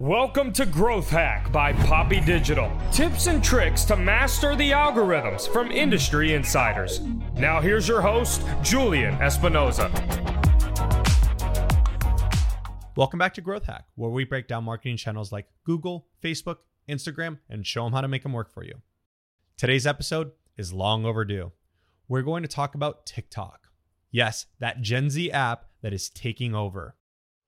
Welcome to Growth Hack by Poppy Digital. Tips and tricks to master the algorithms from industry insiders. Now, here's your host, Julian Espinoza. Welcome back to Growth Hack, where we break down marketing channels like Google, Facebook, Instagram, and show them how to make them work for you. Today's episode is long overdue. We're going to talk about TikTok. Yes, that Gen Z app that is taking over.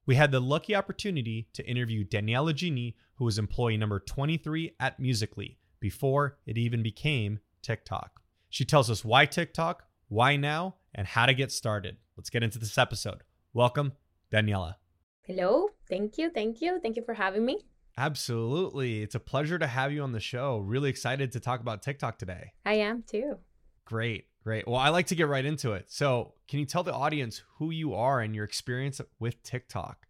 We had the lucky opportunity to interview Daniela Gini, who was employee number 23 at Musical.ly before it even became TikTok. She tells us why TikTok, why now, and how to get started. Let's get into this episode. Welcome, Daniela. Hello. Thank you. Thank you. Thank you for having me. Absolutely. It's a pleasure to have you on the show. Really excited to talk about TikTok today. I am too. Great. Great. Well, I like to get right into it. So, can you tell the audience who you are and your experience with TikTok?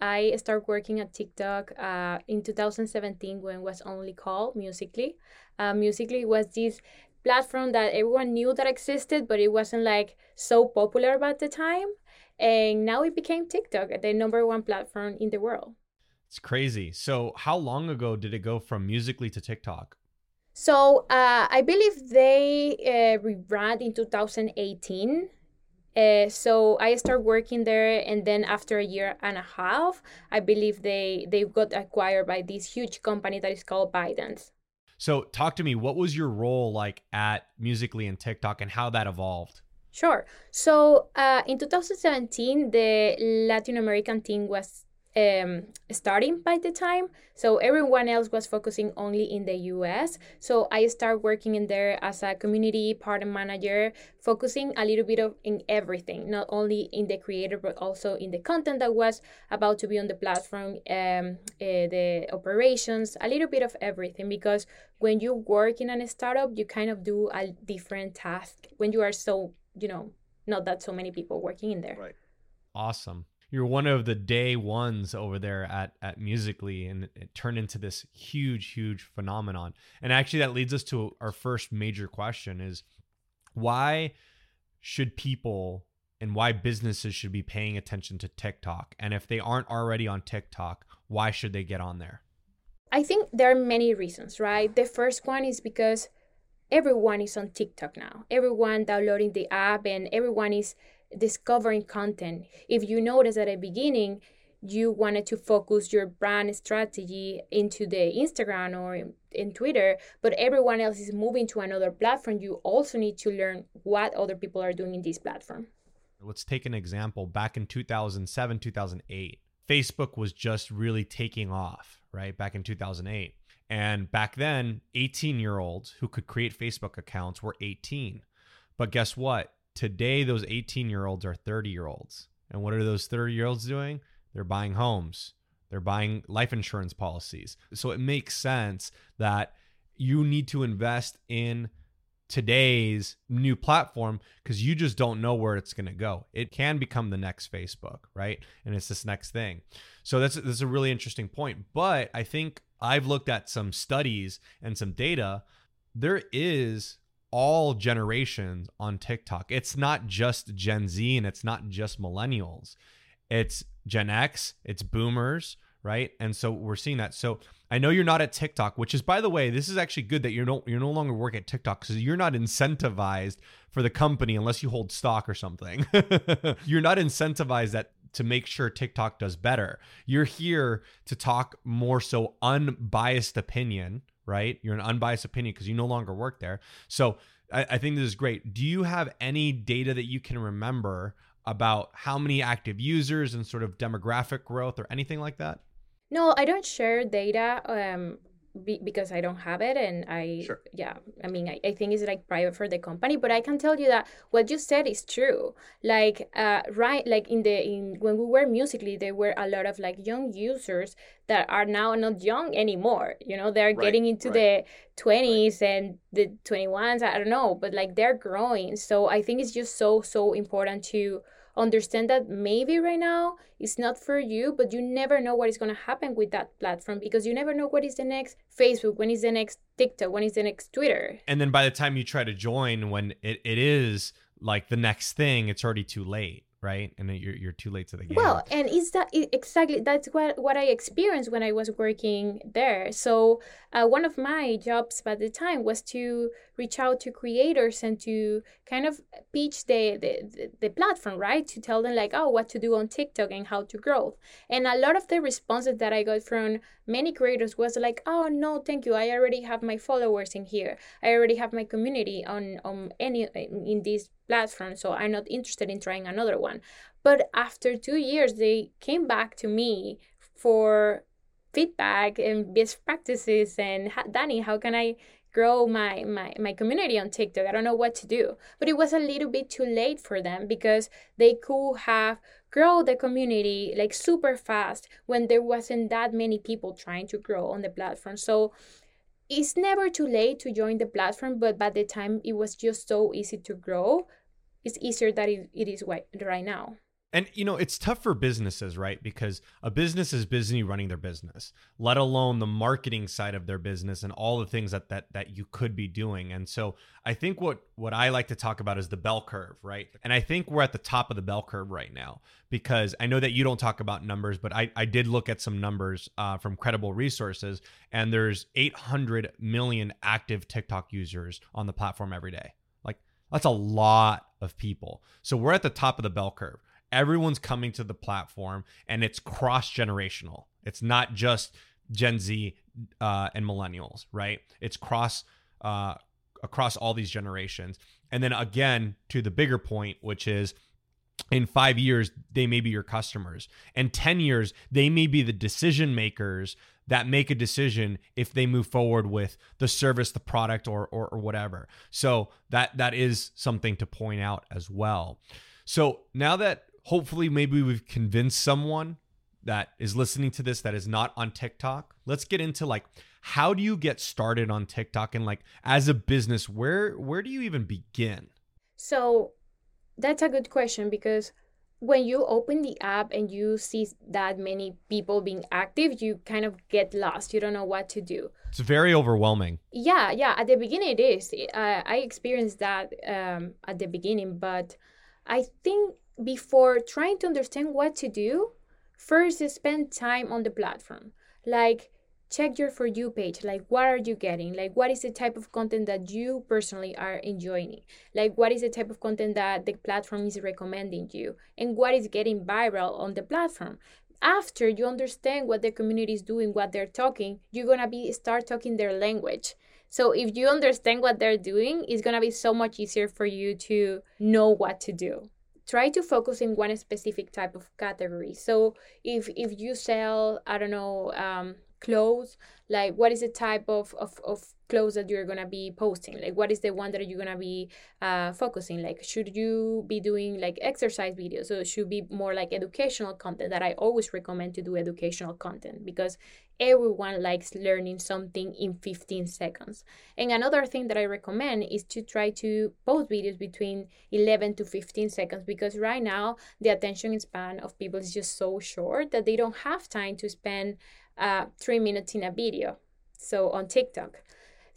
I started working at TikTok uh, in 2017 when it was only called Musical.ly. Uh, Musical.ly was this platform that everyone knew that existed, but it wasn't like so popular at the time. And now it became TikTok, the number one platform in the world. It's crazy. So, how long ago did it go from Musical.ly to TikTok? So uh, I believe they uh, rebrand in 2018. Uh, so I started working there, and then after a year and a half, I believe they they got acquired by this huge company that is called ByteDance. So talk to me. What was your role like at Musical.ly and TikTok, and how that evolved? Sure. So uh, in 2017, the Latin American team was um, starting by the time. So everyone else was focusing only in the US. So I started working in there as a community partner manager, focusing a little bit of in everything, not only in the creator, but also in the content that was about to be on the platform, um, uh, the operations, a little bit of everything. Because when you work in a startup, you kind of do a different task when you are so, you know, not that so many people working in there. Right. Awesome you're one of the day ones over there at at Musical.ly, and it turned into this huge, huge phenomenon. And actually, that leads us to our first major question: is why should people and why businesses should be paying attention to TikTok? And if they aren't already on TikTok, why should they get on there? I think there are many reasons, right? The first one is because everyone is on TikTok now. Everyone downloading the app and everyone is discovering content. If you notice at the beginning, you wanted to focus your brand strategy into the Instagram or in, Twitter, but everyone else is moving to another platform, you also need to learn what other people are doing in this platform. Let's take an example. Back in 2007, 2008, Facebook was just really taking off, right? Back in 2008. And back then, 18 year olds who could create Facebook accounts were 18. But guess what? Today, those 18 year olds are 30 year olds. And what are those 30 year olds doing? They're buying homes, they're buying life insurance policies. So it makes sense that you need to invest in today's new platform because you just don't know where it's going to go. It can become the next Facebook, right? And it's this next thing. So that's that's a really interesting point. But I think I've looked at some studies and some data. There is all generations on TikTok. It's not just Gen Z and it's not just millennials. It's Gen X, it's boomers, right? And so we're seeing that. So I know you're not at TikTok, which is by the way, this is actually good that you're no you're no longer work at TikTok because you're not incentivized for the company unless you hold stock or something. you're not incentivized that to make sure TikTok does better. You're here to talk more so unbiased opinion, right? You're an unbiased opinion because you no longer work there. So I, I think this is great. Do you have any data that you can remember about how many active users and sort of demographic growth or anything like that? No, I don't share data. Um, be, because I don't have it and I sure. yeah I mean I, I think it's like private for the company but I can tell you that what you said is true like uh right like in the in when we were Musical.ly there were a lot of like young users that are now not young anymore you know they're right, getting into right. the 20s right. and the 21s I don't know but like they're growing so I think it's just so so important to understand that maybe right now it's not for you, but you never know what is going to happen with that platform because you never know what is the next Facebook, when is the next TikTok, when is the next Twitter. And then by the time you try to join, when it, it is like the next thing, it's already too late. Right? And you're you're too late to the game. Well, and is that exactly that's what what I experienced when I was working there. So uh, one of my jobs at the time was to reach out to creators and to kind of pitch the, the the platform, right? To tell them like, oh, what to do on TikTok and how to grow. And a lot of the responses that I got from many creators was like, oh no, thank you, I already have my followers in here. I already have my community on on any in this platform, so I'm not interested in trying another one. But after two years, they came back to me for feedback and best practices and Danny, how can I grow my, my my community on TikTok? I don't know what to do. But it was a little bit too late for them because they could have grow the community like super fast when there wasn't that many people trying to grow on the platform. So it's never too late to join the platform, but by the time it was just so easy to grow, it's easier than it, it is right now. And you know, it's tough for businesses, right? Because a business is busy running their business, let alone the marketing side of their business and all the things that that that you could be doing. And so, I think what what I like to talk about is the bell curve, right? And I think we're at the top of the bell curve right now because I know that you don't talk about numbers, but I I did look at some numbers uh, from credible resources, and there's 800 million active TikTok users on the platform every day. Like that's a lot of people. So we're at the top of the bell curve everyone's coming to the platform and it's cross generational. It's not just Gen Z uh, and millennials, right? It's cross uh, across all these generations. And then again, to the bigger point, which is in five years, they may be your customers. And 10 years, they may be the decision makers that make a decision if they move forward with the service, the product, or, or, or whatever. So that that is something to point out as well. So now that hopefully maybe we've convinced someone that is listening to this that is not on TikTok. Let's get into like how do you get started on TikTok and like as a business where where do you even begin? So that's a good question because when you open the app and you see that many people being active, you kind of get lost. You don't know what to do. It's very overwhelming. Yeah, yeah. At the beginning, it is. Uh, I experienced that um, at the beginning, but I think before trying to understand what to do, first spend time on the platform. Like check your for you page. Like what are you getting? Like what is the type of content that you personally are enjoying? Like what is the type of content that the platform is recommending you? And what is getting viral on the platform? After you understand what the community is doing what they're talking you're gonna be start talking their language. So if you understand what they're doing it's gonna be so much easier for you to know what to do try to focus in one specific type of category. So if if you sell i don't know um, clothes? Like what is the type of, of, of clothes that you're gonna be posting? Like what is the one that you're gonna be uh, focusing? Like should you be doing like exercise videos? So it should be more like educational content that i always recommend to do educational content because everyone likes learning something in 15 seconds. And another thing that i recommend is to try to post videos between 11 to 15 seconds because right now the attention span of people is just so short that they don't have time to spend uh, three minutes in a video so on tiktok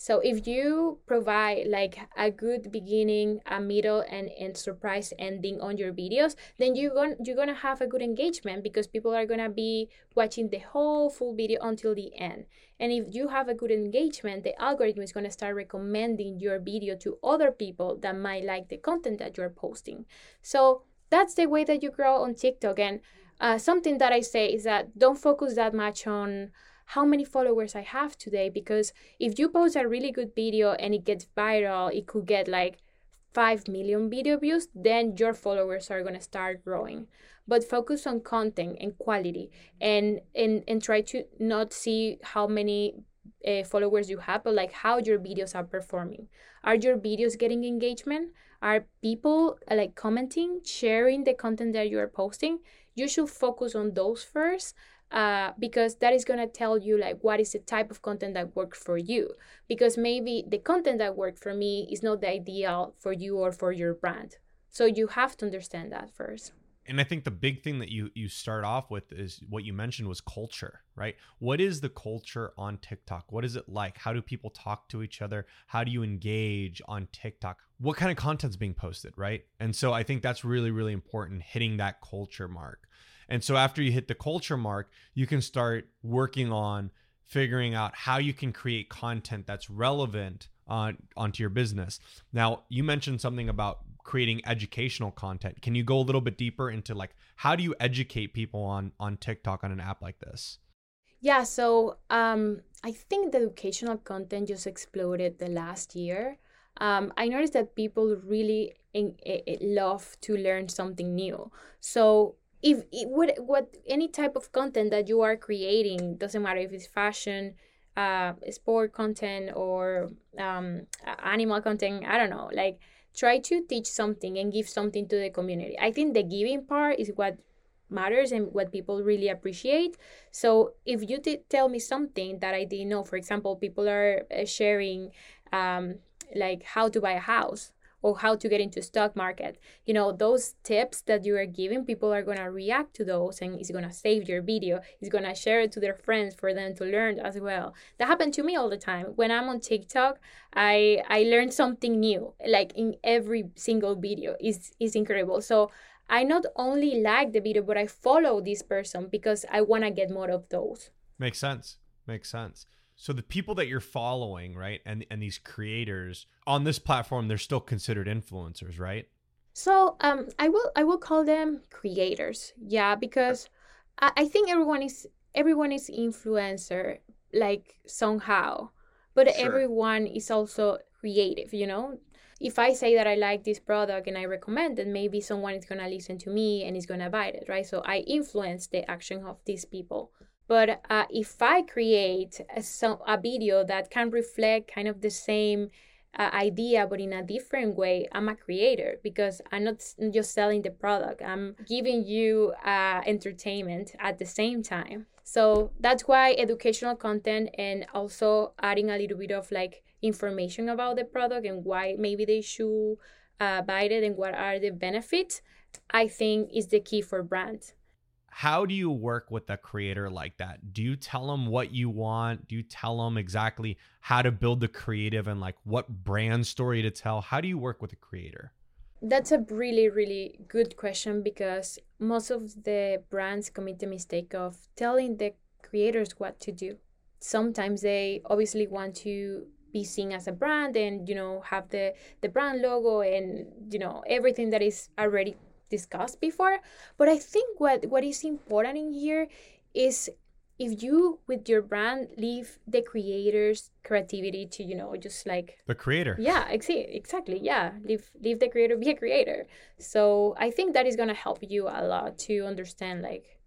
so if you provide like a good beginning, a middle, and, and surprise ending on your videos, then you're gonna you're gonna have a good engagement because people are gonna be watching the whole full video until the end. And if you have a good engagement, the algorithm is gonna start recommending your video to other people that might like the content that you're posting. So that's the way that you grow on TikTok. And uh, something that I say is that don't focus that much on how many followers I have today because if you post a really good video and it gets viral, it could get like 5 million video views, then your followers are going to start growing. But focus on content and quality and and and try to not see how many uh, followers you have, but like how your videos are performing. Are your videos getting engagement? Are people uh, like commenting, sharing the content that you are posting? You should focus on those first uh, because that is going to tell you like what is the type of content that works for you because maybe the content that worked for me is not the ideal for you or for your brand so you have to understand that first and I think the big thing that you you start off with is what you mentioned was culture, right? What is the culture on TikTok? What is it like? How do people talk to each other? How do you engage on TikTok? What kind of content's being posted, right? And so I think that's really really important hitting that culture mark. And so after you hit the culture mark, you can start working on figuring out how you can create content that's relevant on onto your business. Now, you mentioned something about creating educational content. Can you go a little bit deeper into like how do you educate people on on TikTok on an app like this? Yeah, so um, I think the educational content just exploded the last year. Um, I noticed that people really in, in, love to learn something new. So if it would what any type of content that you are creating doesn't matter if it's fashion, uh, sport content or um, animal content. I don't know, like try to teach something and give something to the community. I think the giving part is what matters and what people really appreciate. So if you did tell me something that I didn't know, for example, people are uh, sharing um, like how to buy a house or how to get into stock market. You know those tips that you are giving people are going to react to those and it's going to save your video. It's going to share it to their friends for them to learn as well. That happened to me all the time. When i'm on tiktok i i learned something new like in every single video. Is is incredible. So i not only like the video but i follow this person because i want to get more of those. Makes sense. Makes sense so the people that you're following, right, and and these creators on this platform, they're still considered influencers, right? So um, I will I will call them creators, yeah, because I, I think everyone is everyone is influencer like somehow, but sure. everyone is also creative, you know. If I say that I like this product and I recommend it, maybe someone is gonna listen to me and is gonna buy it, right? So I influence the action of these people. But uh, if I create a, a video that can reflect kind of the same uh, idea but in a different way i'm a creator because i'm not just selling the product. I'm giving you uh, entertainment at the same time. So that's why educational content and also adding a little bit of like information about the product and why maybe they should uh, buy it and what are the benefits i think is the key for brands how do you work with a creator like that? Do you tell them what you want? Do you tell them exactly how to build the creative and like what brand story to tell? How do you work with a creator? That's a really, really good question because most of the brands commit the mistake of telling the creators what to do. Sometimes they obviously want to be seen as a brand and you know have the the brand logo and you know everything that is already discussed before but i think what what is important in here is if you with your brand leave the creator's creativity to you know just like the creator. Yeah exa- exactly yeah leave leave the creator be a creator. So i think that is going to help you a lot to understand like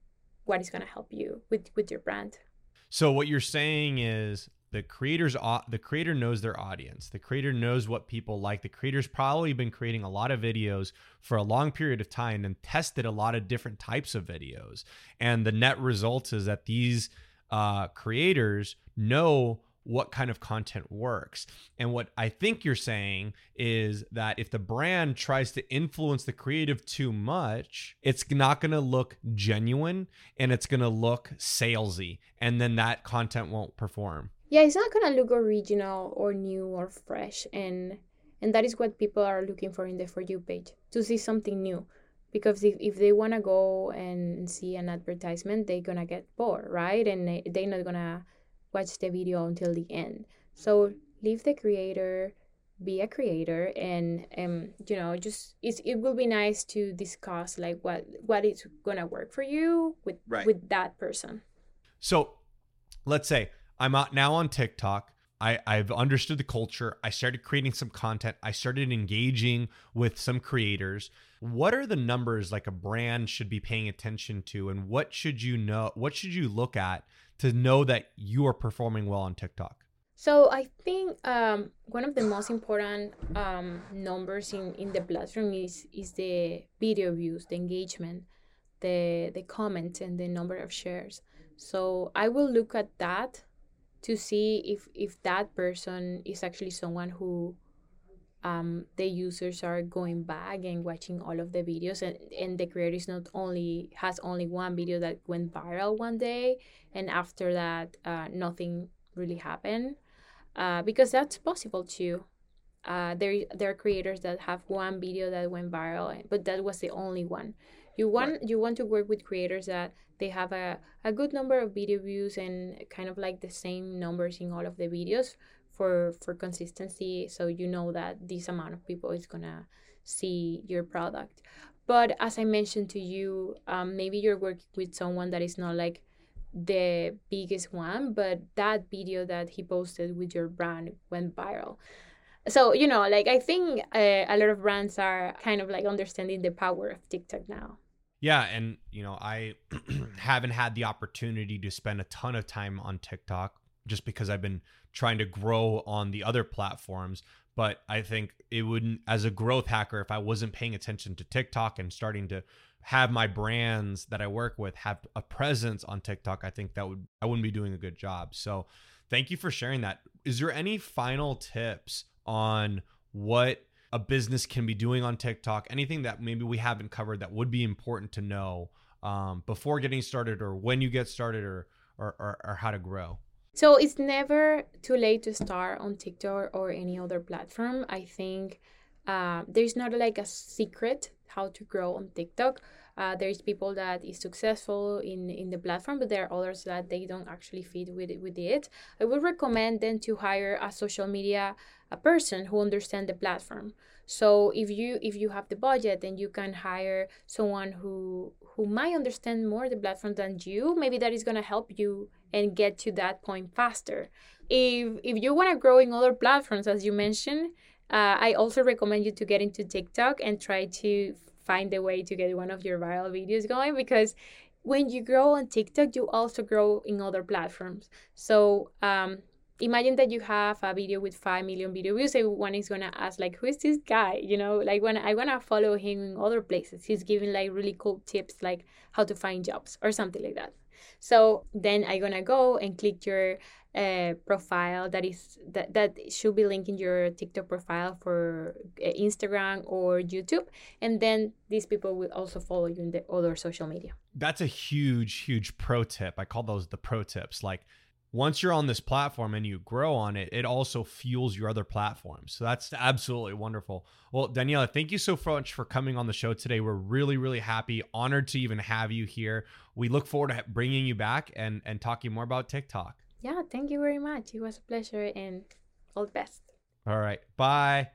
what is going to help you with with your brand. So what you're saying is the creators the creator knows their audience the creator knows what people like the creator's probably been creating a lot of videos for a long period of time and tested a lot of different types of videos and the net result is that these uh, creators know what kind of content works. And what I think you're saying is that if the brand tries to influence the creative too much, it's not going to look genuine and it's going to look salesy. And then that content won't perform yeah it's not gonna look original or new or fresh and and that is what people are looking for in the for you page to see something new. Because if, if they want to go and see an advertisement they're gonna get bored right? And they, they're not gonna watch the video until the end. So leave the creator be a creator and um you know just it's, it will be nice to discuss like what what is gonna work for you with right. with that person. So let's say I'm now on TikTok. I, I've understood the culture. I started creating some content. I started engaging with some creators. What are the numbers like a brand should be paying attention to? And what should you know? What should you look at to know that you are performing well on TikTok? So I think um, one of the most important um, numbers in, in the platform is is the video views, the engagement, the the comments, and the number of shares. So I will look at that to see if if that person is actually someone who um, the users are going back and watching all of the videos and, and the creator is not only has only one video that went viral one day and after that uh, nothing really happened. Uh, because that's possible too uh, there, there are creators that have one video that went viral but that was the only one. You want right. you want to work with creators that they have a, a good number of video views and kind of like the same numbers in all of the videos for for consistency so you know that this amount of people is gonna see your product. But as i mentioned to you um, maybe you're working with someone that is not like the biggest one but that video that he posted with your brand went viral so you know like i think uh, a lot of brands are kind of like understanding the power of tiktok now yeah, and you know, I haven't had the opportunity to spend a ton of time on TikTok just because I've been trying to grow on the other platforms. But I think it wouldn't, as a growth hacker, if I wasn't paying attention to TikTok and starting to have my brands that I work with have a presence on TikTok, I think that would I wouldn't be doing a good job. So thank you for sharing that. Is there any final tips on what a business can be doing on TikTok, anything that maybe we haven't covered that would be important to know um, before getting started or when you get started or, or, or, or how to grow? So it's never too late to start on TikTok or any other platform. I think uh, there's not like a secret how to grow on TikTok. Uh, there's people that is successful in in the platform, but there are others that they don't actually fit with it, with it. I would recommend then to hire a social media a person who understands the platform. So if you if you have the budget, then you can hire someone who who might understand more the platform than you. Maybe that is gonna help you and get to that point faster. If if you want to grow in other platforms, as you mentioned, uh, I also recommend you to get into TikTok and try to find a way to get one of your viral videos going because when you grow on TikTok, you also grow in other platforms. So um, imagine that you have a video with 5 million video views everyone is gonna ask like who is this guy? You know like when i wanna follow him in other places. He's giving like really cool tips like how to find jobs or something like that. So then i'm gonna go and click your uh, profile that is that that should be linking your tiktok profile for uh, instagram or youtube and then these people will also follow you in the other social media that's a huge huge pro tip i call those the pro tips like once you're on this platform and you grow on it, it also fuels your other platforms. So that's absolutely wonderful. Well, Daniela, thank you so much for coming on the show today. We're really, really happy, honored to even have you here. We look forward to bringing you back and and talking more about TikTok. Yeah, thank you very much. It was a pleasure and all the best. All right. Bye.